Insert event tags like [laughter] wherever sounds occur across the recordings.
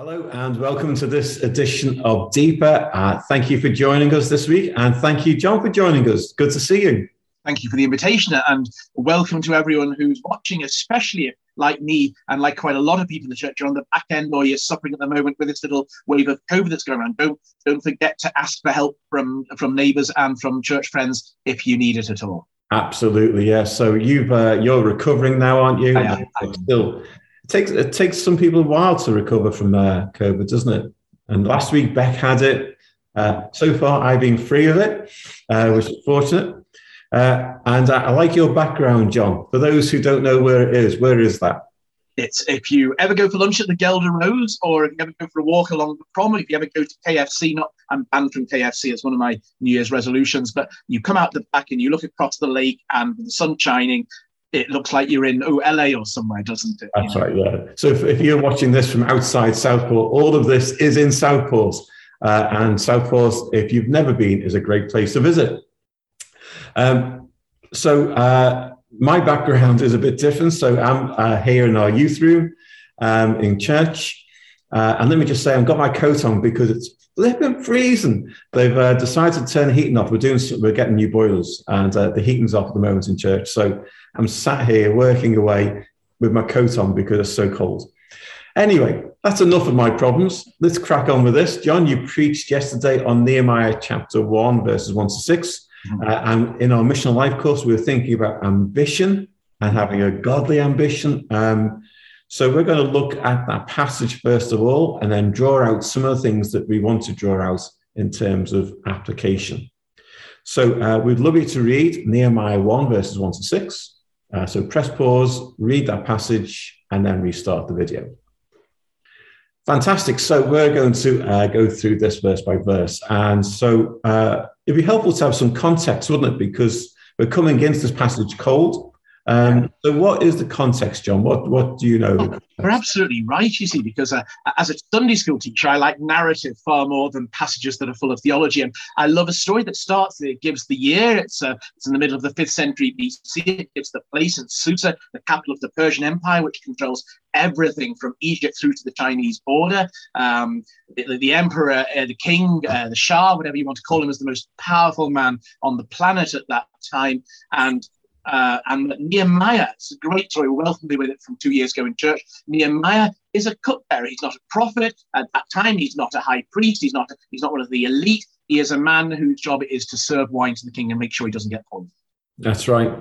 Hello and welcome to this edition of Deeper. Uh, thank you for joining us this week, and thank you, John, for joining us. Good to see you. Thank you for the invitation, and welcome to everyone who's watching, especially if, like me and like quite a lot of people in the church, you're on the back end or you're suffering at the moment with this little wave of COVID that's going around. Don't don't forget to ask for help from from neighbours and from church friends if you need it at all. Absolutely, yes. So you've uh, you're recovering now, aren't you? I am. Still, takes it takes some people a while to recover from uh, COVID, doesn't it? And last week Beck had it. Uh, so far, I've been free of it, uh, which is fortunate. Uh, and I, I, like your background, John. For those who don't know where it is, where is that? It's if you ever go for lunch at the Gelder Rose, or if you ever go for a walk along the prom, if you ever go to KFC, not I'm banned from KFC, it's one of my New Year's resolutions, but you come out the back and you look across the lake and the sun shining, it looks like you're in oh LA or somewhere, doesn't it? That's right. Yeah. So if, if, you're watching this from outside Southport, all of this is in Southport, uh, and Southport, if you've never been, is a great place to visit. Um, so uh, my background is a bit different. So I'm uh, here in our youth room um, in church, uh, and let me just say I've got my coat on because it's flipping freezing. They've uh, decided to turn the heating off. We're doing we're getting new boilers, and uh, the heating's off at the moment in church. So I'm sat here working away with my coat on because it's so cold. Anyway, that's enough of my problems. Let's crack on with this. John, you preached yesterday on Nehemiah chapter 1, verses 1 to 6. Mm-hmm. Uh, and in our missional life course, we were thinking about ambition and having a godly ambition. Um, so we're going to look at that passage first of all, and then draw out some of the things that we want to draw out in terms of application. So uh, we'd love you to read Nehemiah 1, verses 1 to 6. Uh, so press pause, read that passage, and then restart the video. Fantastic. So we're going to uh, go through this verse by verse. And so uh, it'd be helpful to have some context, wouldn't it? Because we're coming into this passage cold. Um, so, what is the context, John? What what do you know? Oh, you're absolutely right. You see, because uh, as a Sunday school teacher, I like narrative far more than passages that are full of theology. And I love a story that starts. It gives the year. It's uh, it's in the middle of the fifth century BC. It gives the place in Susa, the capital of the Persian Empire, which controls everything from Egypt through to the Chinese border. Um, the, the, emperor, uh, the king, uh, the Shah, whatever you want to call him, is the most powerful man on the planet at that time. And uh, and Nehemiah, it's a great story. We're well familiar with it from two years ago in church. Nehemiah is a cupbearer. He's not a prophet. At that time, he's not a high priest. He's not, a, he's not one of the elite. He is a man whose job it is to serve wine to the king and make sure he doesn't get poisoned. That's right.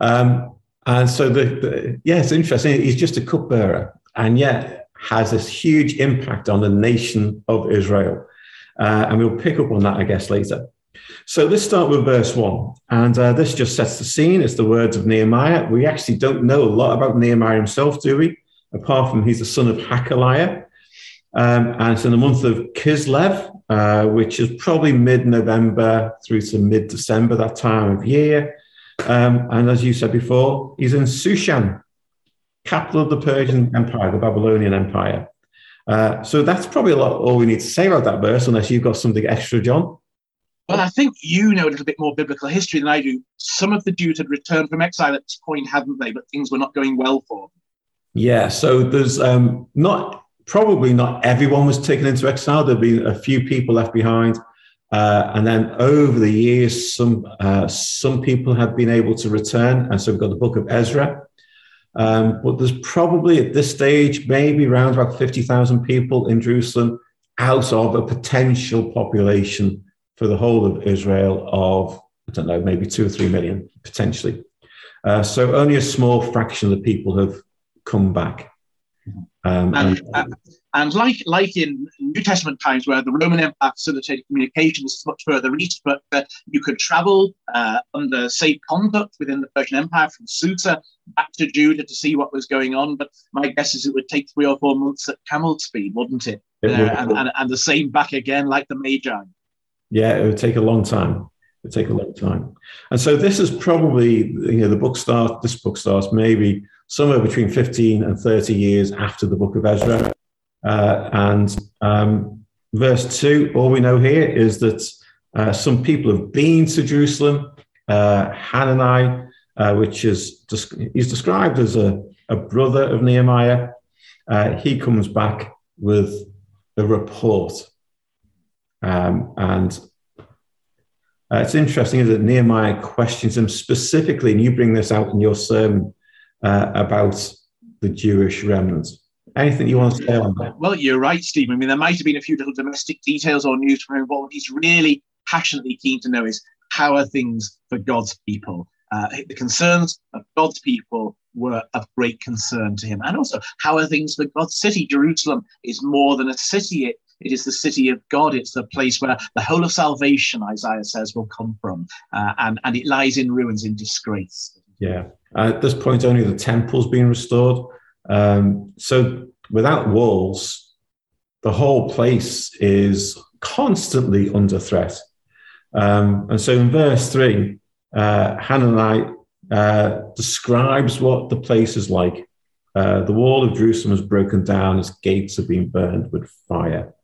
Um, and so, the, the, yeah, it's interesting. He's just a cupbearer and yet has this huge impact on the nation of Israel. Uh, and we'll pick up on that, I guess, later. So let's start with verse one. And uh, this just sets the scene. It's the words of Nehemiah. We actually don't know a lot about Nehemiah himself, do we? Apart from he's the son of Hacaliah. Um, and it's in the month of Kislev, uh, which is probably mid November through to mid December, that time of year. Um, and as you said before, he's in Shushan, capital of the Persian Empire, the Babylonian Empire. Uh, so that's probably a lot all we need to say about that verse, unless you've got something extra, John. Well, I think you know a little bit more biblical history than I do. Some of the Jews had returned from exile at this point, hadn't they? But things were not going well for them. Yeah, so there's um, not probably not everyone was taken into exile. There've been a few people left behind, uh, and then over the years, some uh, some people have been able to return, and so we've got the book of Ezra. Um, but there's probably at this stage maybe around about fifty thousand people in Jerusalem out of a potential population for the whole of Israel of, I don't know, maybe two or three million potentially. Uh, so only a small fraction of the people have come back. Um, and, and, and, like like in New Testament times, where the Roman Empire facilitated communications much further east, but uh, you could travel uh, under safe conduct within the Persian Empire from Susa back to Judah to see what was going on. But my guess is it would take three or four months at camel speed, wouldn't it? it would. Uh, and, and, and the same back again, like the Magi. Yeah, it would take a long time. It would take a long time. And so this is probably, you know, the book starts, this book starts maybe somewhere between 15 and 30 years after the book of Ezra. Uh, and um, verse 2, all we know here is that uh, some people have been to Jerusalem. Uh, Hanani, uh, which is he's described as a, a brother of Nehemiah, uh, he comes back with a report. Um, and uh, it's interesting that Nehemiah questions him specifically, and you bring this out in your sermon uh, about the Jewish remnant. Anything you want to say on that? Well, you're right, Stephen. I mean, there might have been a few little domestic details or news from him, but what he's really passionately keen to know is how are things for God's people? Uh, the concerns of God's people were of great concern to him. And also, how are things for God's city? Jerusalem is more than a city, it, it is the city of God. It's the place where the whole of salvation, Isaiah says, will come from. Uh, and, and it lies in ruins, in disgrace. Yeah. at this point, only the temple's been restored. Um, so without walls, the whole place is constantly under threat. Um, and so in verse 3, uh, Hananiah uh, describes what the place is like. Uh, the wall of Jerusalem is broken down, its gates have been burned with fire.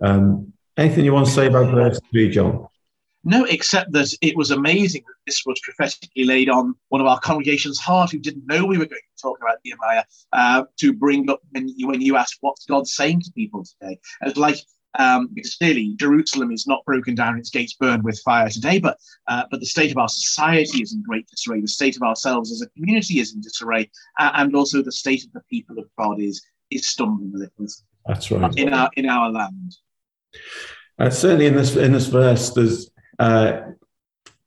Um, anything you want to say about verse 3, John? No, except that it was amazing that this was prophetically laid on one of our congregation's heart who didn't know we were going to talk about Nehemiah uh, to bring up when you, when you asked what's God saying to people today. It's like um, because clearly Jerusalem is not broken down, its gates burned with fire today, but uh, but the state of our society is in great disarray. The state of ourselves as a community is in disarray, uh, and also the state of the people of God is is stumbling a little. That's right. In our in our land. Uh, certainly, in this in this verse, there's uh,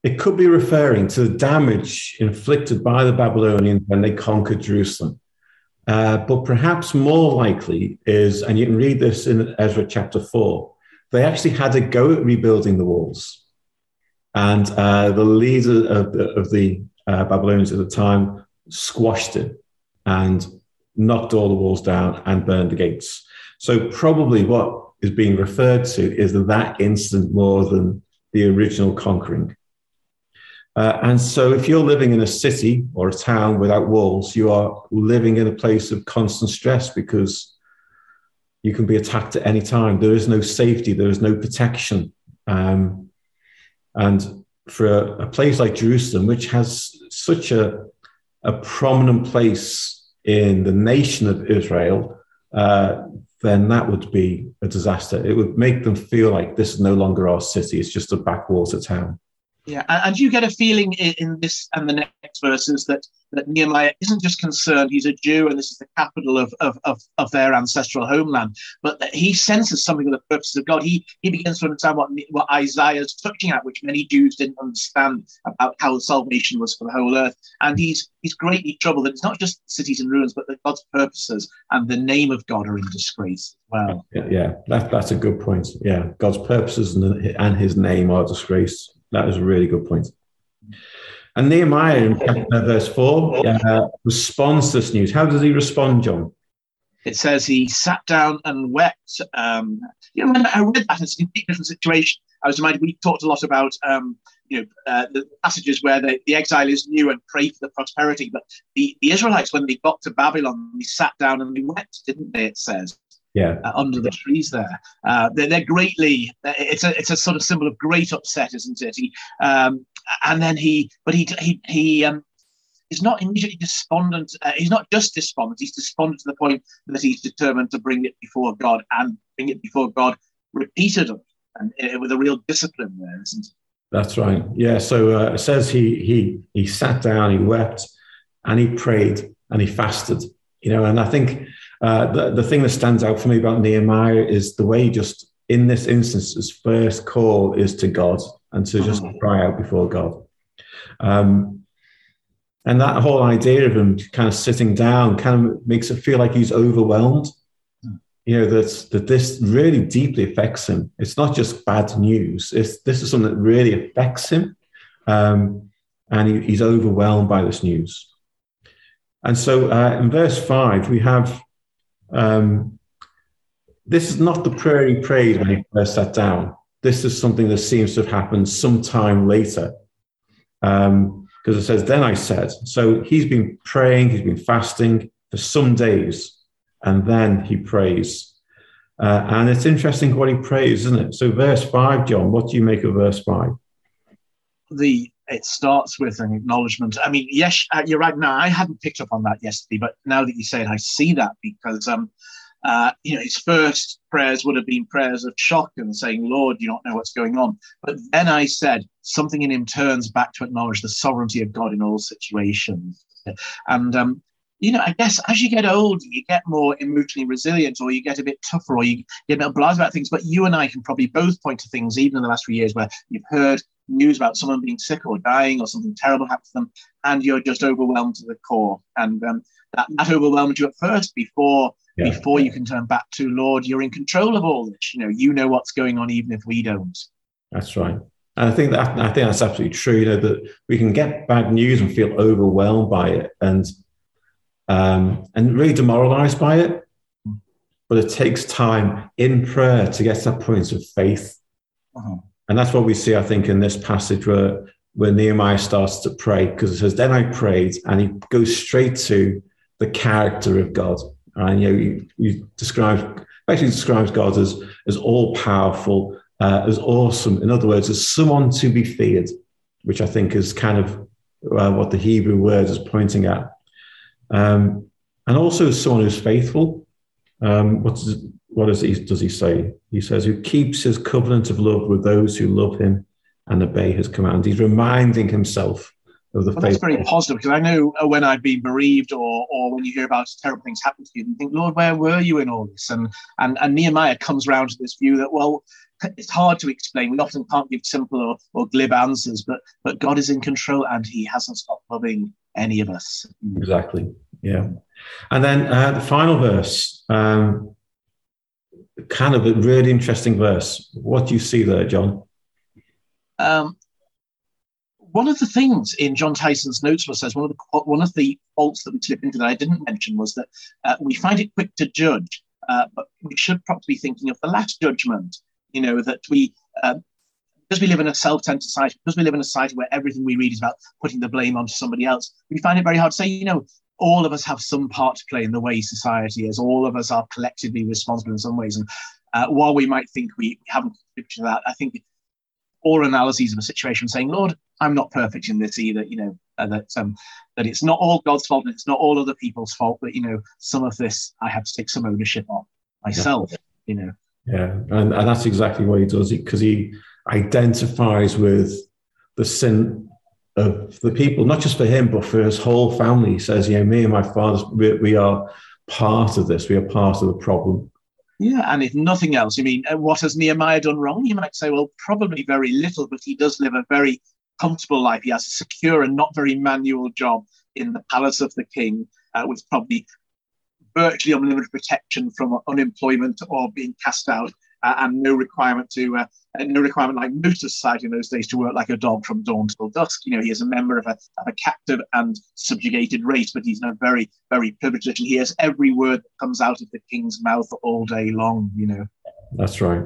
it could be referring to the damage inflicted by the Babylonians when they conquered Jerusalem. Uh, but perhaps more likely is, and you can read this in Ezra chapter 4, they actually had a go at rebuilding the walls. And uh, the leader of the, of the uh, Babylonians at the time squashed it and knocked all the walls down and burned the gates. So, probably what is being referred to is that incident more than the original conquering. Uh, and so, if you're living in a city or a town without walls, you are living in a place of constant stress because you can be attacked at any time. There is no safety, there is no protection. Um, and for a, a, place like Jerusalem, which has such a, a prominent place in the nation of Israel, uh, then that would be a disaster. It would make them feel like this is no longer our city, it's just a backwater town. Yeah, and you get a feeling in this and the next verses that, that Nehemiah isn't just concerned he's a Jew and this is the capital of, of, of, of their ancestral homeland, but that he senses something of the purposes of God. He he begins to understand what, what Isaiah's touching at, which many Jews didn't understand about how salvation was for the whole earth. And he's he's greatly troubled that it's not just cities in ruins, but that God's purposes and the name of God are in disgrace as well. Yeah, yeah that, that's a good point. Yeah, God's purposes and, and his name are disgraced. That is a really good point. And Nehemiah in chapter verse 4 uh, responds to this news. How does he respond, John? It says he sat down and wept. Um, you know, when I read that, it's a completely different situation. I was reminded we talked a lot about um, you know uh, the passages where the, the is new and pray for the prosperity, but the, the Israelites, when they got to Babylon, they sat down and they wept, didn't they? It says yeah, uh, under the trees there. Uh, they're, they're, greatly. It's a it's a sort of symbol of great upset, isn't it? He, um, and then he, but he he he um, is not immediately despondent. Uh, he's not just despondent. He's despondent to the point that he's determined to bring it before God and bring it before God repeatedly and uh, with a real discipline there, isn't it? That's right. Yeah. So uh, it says he he he sat down, he wept, and he prayed and he fasted. You know, and I think uh, the, the thing that stands out for me about Nehemiah is the way he just, in this instance, his first call is to God and to just mm-hmm. cry out before God. Um, and that whole idea of him kind of sitting down kind of makes it feel like he's overwhelmed. You know, that, that this really deeply affects him. It's not just bad news, it's, this is something that really affects him. Um, and he, he's overwhelmed by this news. And so uh, in verse 5, we have um, this is not the prayer he prayed when he first sat down. This is something that seems to have happened sometime later. Because um, it says, Then I said, so he's been praying, he's been fasting for some days, and then he prays. Uh, and it's interesting what he prays, isn't it? So, verse 5, John, what do you make of verse 5? The it starts with an acknowledgement. I mean, yes, uh, you're right. Now, I hadn't picked up on that yesterday, but now that you say it, I see that because um, uh, you know, his first prayers would have been prayers of shock and saying, Lord, you don't know what's going on. But then I said, something in him turns back to acknowledge the sovereignty of God in all situations. And, um, you know, I guess as you get older, you get more emotionally resilient or you get a bit tougher or you get a bit blasé about things. But you and I can probably both point to things, even in the last few years, where you've heard news about someone being sick or dying or something terrible happened to them, and you're just overwhelmed to the core. And um, that, that overwhelmed you at first before yeah. before you can turn back to Lord, you're in control of all this. You know, you know what's going on, even if we don't. That's right. And I think that I think that's absolutely true. You know that we can get bad news and feel overwhelmed by it, and um, and really demoralized by it. But it takes time in prayer to get to that point of faith, uh-huh. and that's what we see. I think in this passage where where Nehemiah starts to pray because it says, "Then I prayed," and he goes straight to the character of God. And you know, you, you describe basically describes God as as all powerful, uh, as awesome. In other words, as someone to be feared, which I think is kind of uh, what the Hebrew word is pointing at, um, and also someone who's faithful. Um, what does what does he, does he say? He says, "Who keeps his covenant of love with those who love him and obey his command." He's reminding himself of the well, That's very positive because I know uh, when I've been bereaved or or when you hear about terrible things happen to you, you think, Lord, where were you in all this? And and and Nehemiah comes around to this view that well, it's hard to explain. We often can't give simple or, or glib answers, but but God is in control and He hasn't stopped loving any of us. Exactly. Yeah. And then uh, the final verse, um, kind of a really interesting verse. What do you see there, John? Um, one of the things in John Tyson's notes was says one of the one of the faults that we slip into that I didn't mention was that uh, we find it quick to judge, uh, but we should probably be thinking of the last judgment. You know that we. Uh, because we live in a self-centered society, because we live in a society where everything we read is about putting the blame onto somebody else, we find it very hard to say, you know, all of us have some part to play in the way society is. All of us are collectively responsible in some ways. And uh, while we might think we haven't pictured that, I think all analyses of a situation saying, Lord, I'm not perfect in this either, you know, uh, that um, that it's not all God's fault and it's not all other people's fault, but you know, some of this I have to take some ownership of myself, yeah. you know. Yeah, and, and that's exactly what he does because he identifies with the sin of the people, not just for him, but for his whole family. He says, you know, me and my father, we, we are part of this. We are part of the problem. Yeah, and if nothing else, I mean, uh, what has Nehemiah done wrong? You might say, well, probably very little, but he does live a very comfortable life. He has a secure and not very manual job in the palace of the king, uh, with probably virtually unlimited protection from unemployment or being cast out uh, and no requirement to uh, no requirement like most of society in those days to work like a dog from dawn till dusk. You know, he is a member of a, of a captive and subjugated race, but he's in a very, very privileged position. He hears every word that comes out of the king's mouth all day long, you know. That's right.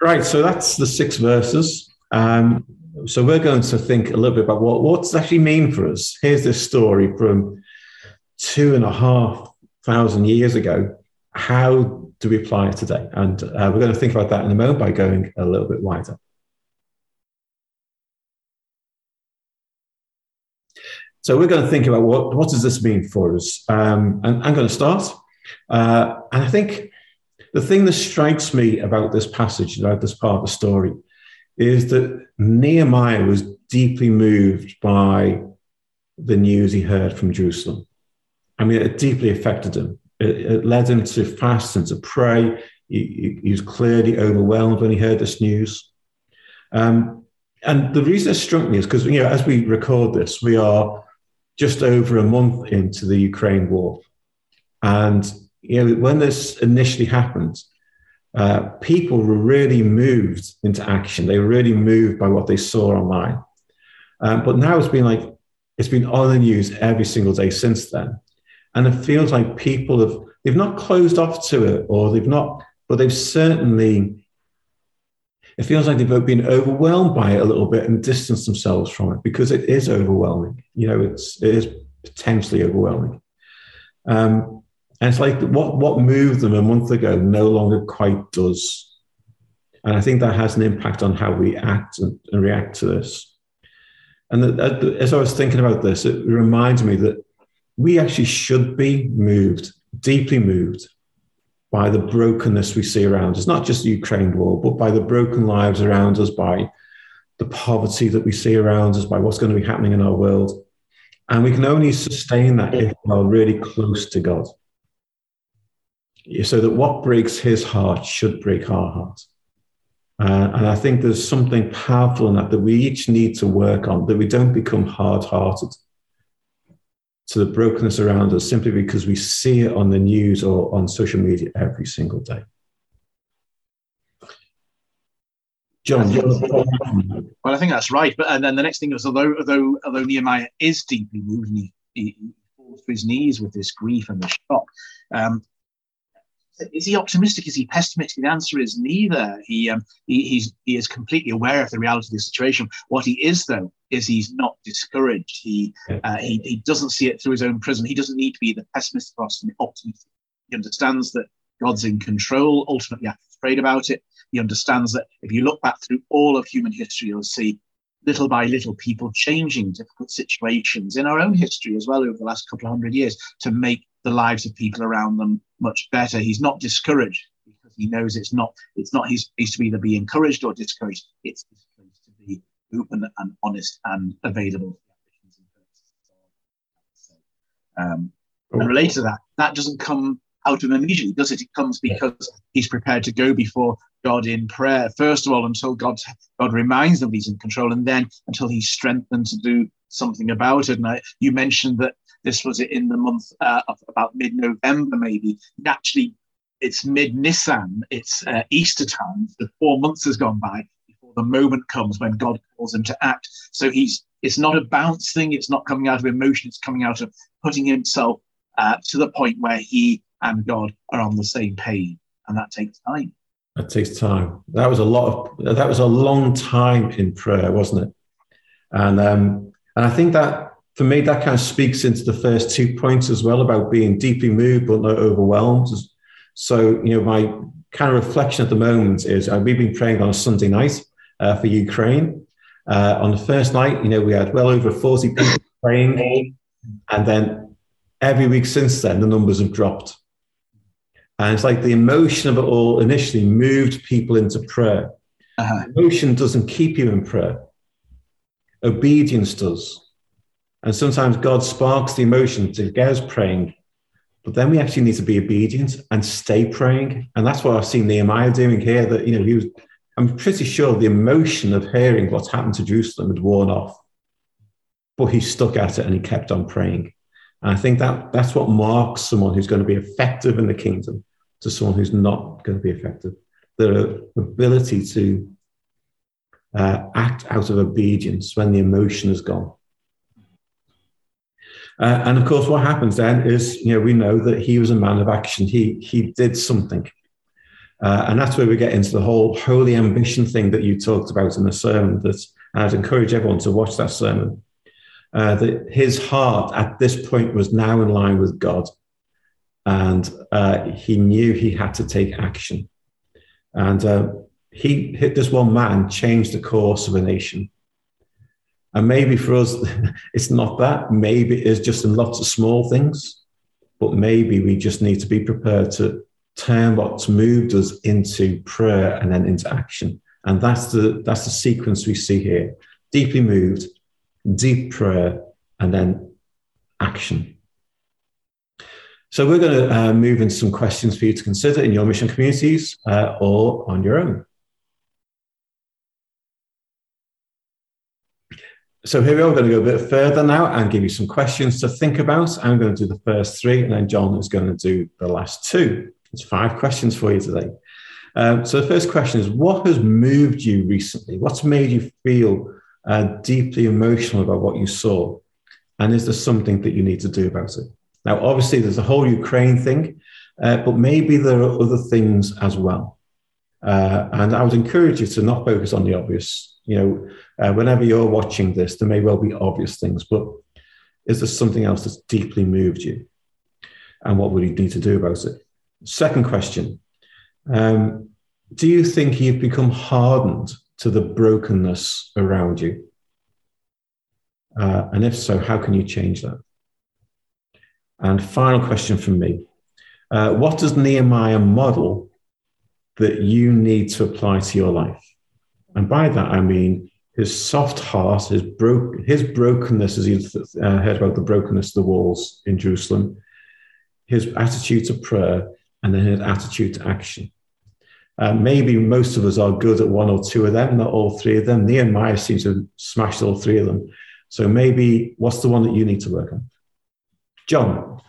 Right. So that's the six verses. Um, so we're going to think a little bit about what what's actually mean for us. Here's this story from two and a half thousand years ago. How do we apply it today? And uh, we're going to think about that in a moment by going a little bit wider. So we're going to think about what, what does this mean for us? Um, and I'm going to start. Uh, and I think the thing that strikes me about this passage, about this part of the story, is that Nehemiah was deeply moved by the news he heard from Jerusalem. I mean, it deeply affected him. It, it led him to fast and to pray. He, he, was clearly overwhelmed when he heard this news. Um, and the reason it struck me is because, you know, as we record this, we are just over a month into the Ukraine war. And, you know, when this initially happened, uh, people were really moved into action. They were really moved by what they saw online. Um, but now it's been like, it's been on the news every single day since then. And it feels like people have, they've not closed off to it or they've not, but they've certainly, it feels like they've been overwhelmed by it a little bit and distanced themselves from it because it is overwhelming. You know, it's, it is potentially overwhelming. Um, and it's like what, what moved them a month ago no longer quite does. And I think that has an impact on how we act and, and react to this. And the, as I was thinking about this, it reminds me that we actually should be moved, deeply moved by the brokenness we see around us, not just the Ukraine war, but by the broken lives around us, by the poverty that we see around us, by what's going to be happening in our world. And we can only sustain that if we are really close to God. So that what breaks his heart should break our heart. Uh, and I think there's something powerful in that that we each need to work on, that we don't become hard hearted to the brokenness around us simply because we see it on the news or on social media every single day. John, well, I think that's right. But and then the next thing is, although although although Nehemiah is deeply moved, and he, he, falls to his knees with this grief and the shock. Um, is he optimistic? Is he pessimistic? The answer is neither. He, um, he, he's, he is completely aware of the reality of the situation. What he is, though, is he's not discouraged. He, uh, he, he doesn't see it through his own prism. He doesn't need to be the pessimist or the optimist. He understands that God's in control. Ultimately, after prayed about it, he understands that if you look back through all of human history, you'll see little by little people changing difficult situations in our own history as well over the last couple of hundred years to make the lives of people around them much better. He's not discouraged because he knows it's not it's not his place to either be encouraged or discouraged. It's his place to be open and honest and available. Um, and related to that, that doesn't come out of him immediately, does it? It comes because he's prepared to go before God in prayer, first of all, until God, God reminds them he's in control, and then until he's strengthened to do something about it. And I, you mentioned that this was it in the month uh, of about mid November, maybe. Naturally, it's mid Nisan, it's uh, Easter time. The four months has gone by before the moment comes when God calls him to act. So he's it's not a bounce thing, it's not coming out of emotion, it's coming out of putting himself uh, to the point where he and God are on the same page. And that takes time. That takes time. That was a lot of that was a long time in prayer, wasn't it? And um, and I think that for me, that kind of speaks into the first two points as well about being deeply moved but not overwhelmed. So, you know, my kind of reflection at the moment is uh, we've been praying on a Sunday night uh, for Ukraine. Uh, on the first night, you know, we had well over 40 people [laughs] praying. And then every week since then, the numbers have dropped. And it's like the emotion of it all initially moved people into prayer. Uh-huh. Emotion doesn't keep you in prayer, obedience does. And sometimes God sparks the emotion to get us praying, but then we actually need to be obedient and stay praying. And that's what I've seen Nehemiah doing here. That you know, he was. I'm pretty sure the emotion of hearing what's happened to Jerusalem had worn off, but he stuck at it and he kept on praying. And I think that that's what marks someone who's going to be effective in the kingdom to someone who's not going to be effective. The ability to uh, act out of obedience when the emotion is gone. Uh, and of course, what happens then is, you know, we know that he was a man of action. He he did something, uh, and that's where we get into the whole holy ambition thing that you talked about in the sermon. That I'd encourage everyone to watch that sermon. Uh, that his heart at this point was now in line with God, and uh, he knew he had to take action. And uh, he hit this one man changed the course of a nation. And maybe for us, [laughs] it's not that. Maybe it's just in lots of small things. But maybe we just need to be prepared to turn what's moved us into prayer and then into action. And that's the that's the sequence we see here. Deeply moved, deep prayer, and then action. So we're going to uh, move into some questions for you to consider in your mission communities uh, or on your own. So here we are going to go a bit further now and give you some questions to think about. I'm going to do the first three, and then John is going to do the last two. It's five questions for you today. Um, so the first question is What has moved you recently? What's made you feel uh, deeply emotional about what you saw? And is there something that you need to do about it? Now, obviously, there's a whole Ukraine thing, uh, but maybe there are other things as well. Uh, and I would encourage you to not focus on the obvious. You know, uh, whenever you're watching this, there may well be obvious things, but is there something else that's deeply moved you? And what would you need to do about it? Second question um, Do you think you've become hardened to the brokenness around you? Uh, and if so, how can you change that? And final question from me Uh, what does Nehemiah model that you need to apply to your life? And by that, I mean his soft heart, his, bro- his brokenness, as he uh, heard about the brokenness of the walls in Jerusalem, his attitude to prayer, and then his attitude to action. Uh, maybe most of us are good at one or two of them, not all three of them. Nehemiah seems to have smashed all three of them. So maybe what's the one that you need to work on? John.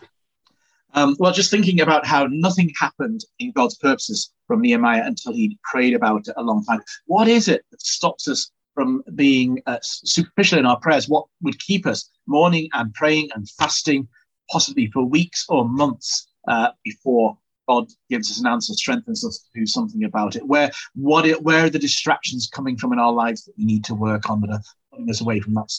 Um, well, just thinking about how nothing happened in God's purposes from Nehemiah until he prayed about it a long time. What is it that stops us from being uh, superficial in our prayers? What would keep us mourning and praying and fasting, possibly for weeks or months uh, before God gives us an answer, strengthens us to do something about it. Where what it, where are the distractions coming from in our lives that we need to work on that are putting us away from that?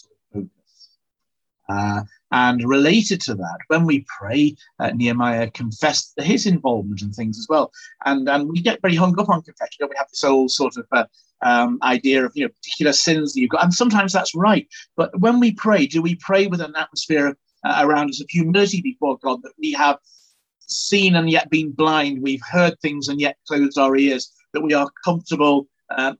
And related to that, when we pray, uh, Nehemiah confessed his involvement in things as well. And and we get very hung up on confession. You know, we have this old sort of uh, um, idea of you know particular sins that you've got, and sometimes that's right. But when we pray, do we pray with an atmosphere uh, around us of humility before God that we have seen and yet been blind. We've heard things and yet closed our ears. That we are comfortable. Uh,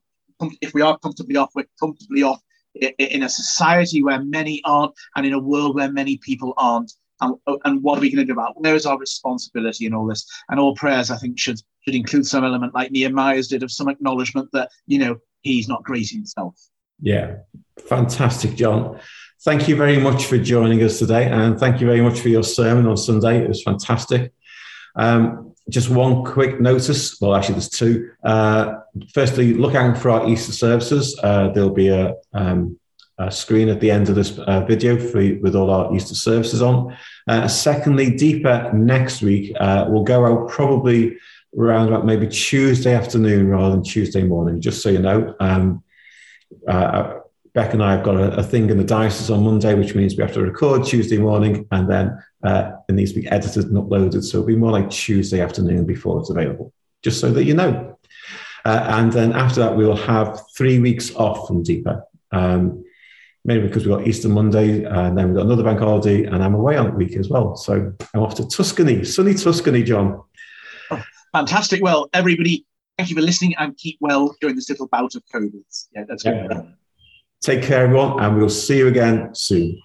if we are comfortably off, we're comfortably off in a society where many aren't, and in a world where many people aren't. And, and what are we going to do about? Where is our responsibility in all this? And all prayers, I think, should should include some element like Nehemiah's did of some acknowledgement that you know he's not great himself. Yeah, fantastic, John. Thank you very much for joining us today, and thank you very much for your sermon on Sunday. It was fantastic. Um, just one quick notice. Well, actually, there's two. Uh, firstly, look out for our Easter services. Uh, there'll be a, um, a, screen at the end of this uh, video for, with all our Easter services on. Uh, secondly, deeper next week. Uh, we'll go out probably around about maybe Tuesday afternoon rather than Tuesday morning, just so you know. Um, uh, Beck and I have got a, a, thing in the diocese on Monday, which means we have to record Tuesday morning and then uh, it needs to be edited and uploaded. So it'll be more like Tuesday afternoon before it's available, just so that you know. Uh, and then after that, we will have three weeks off from Deeper. Um, maybe because we've got Easter Monday and then we've got another bank holiday and I'm away on the week as well. So I'm off to Tuscany, sunny Tuscany, John. Oh, fantastic. Well, everybody, thank you for listening and keep well during this little bout of COVID. Yeah, that's yeah. Take care, everyone, and we'll see you again soon.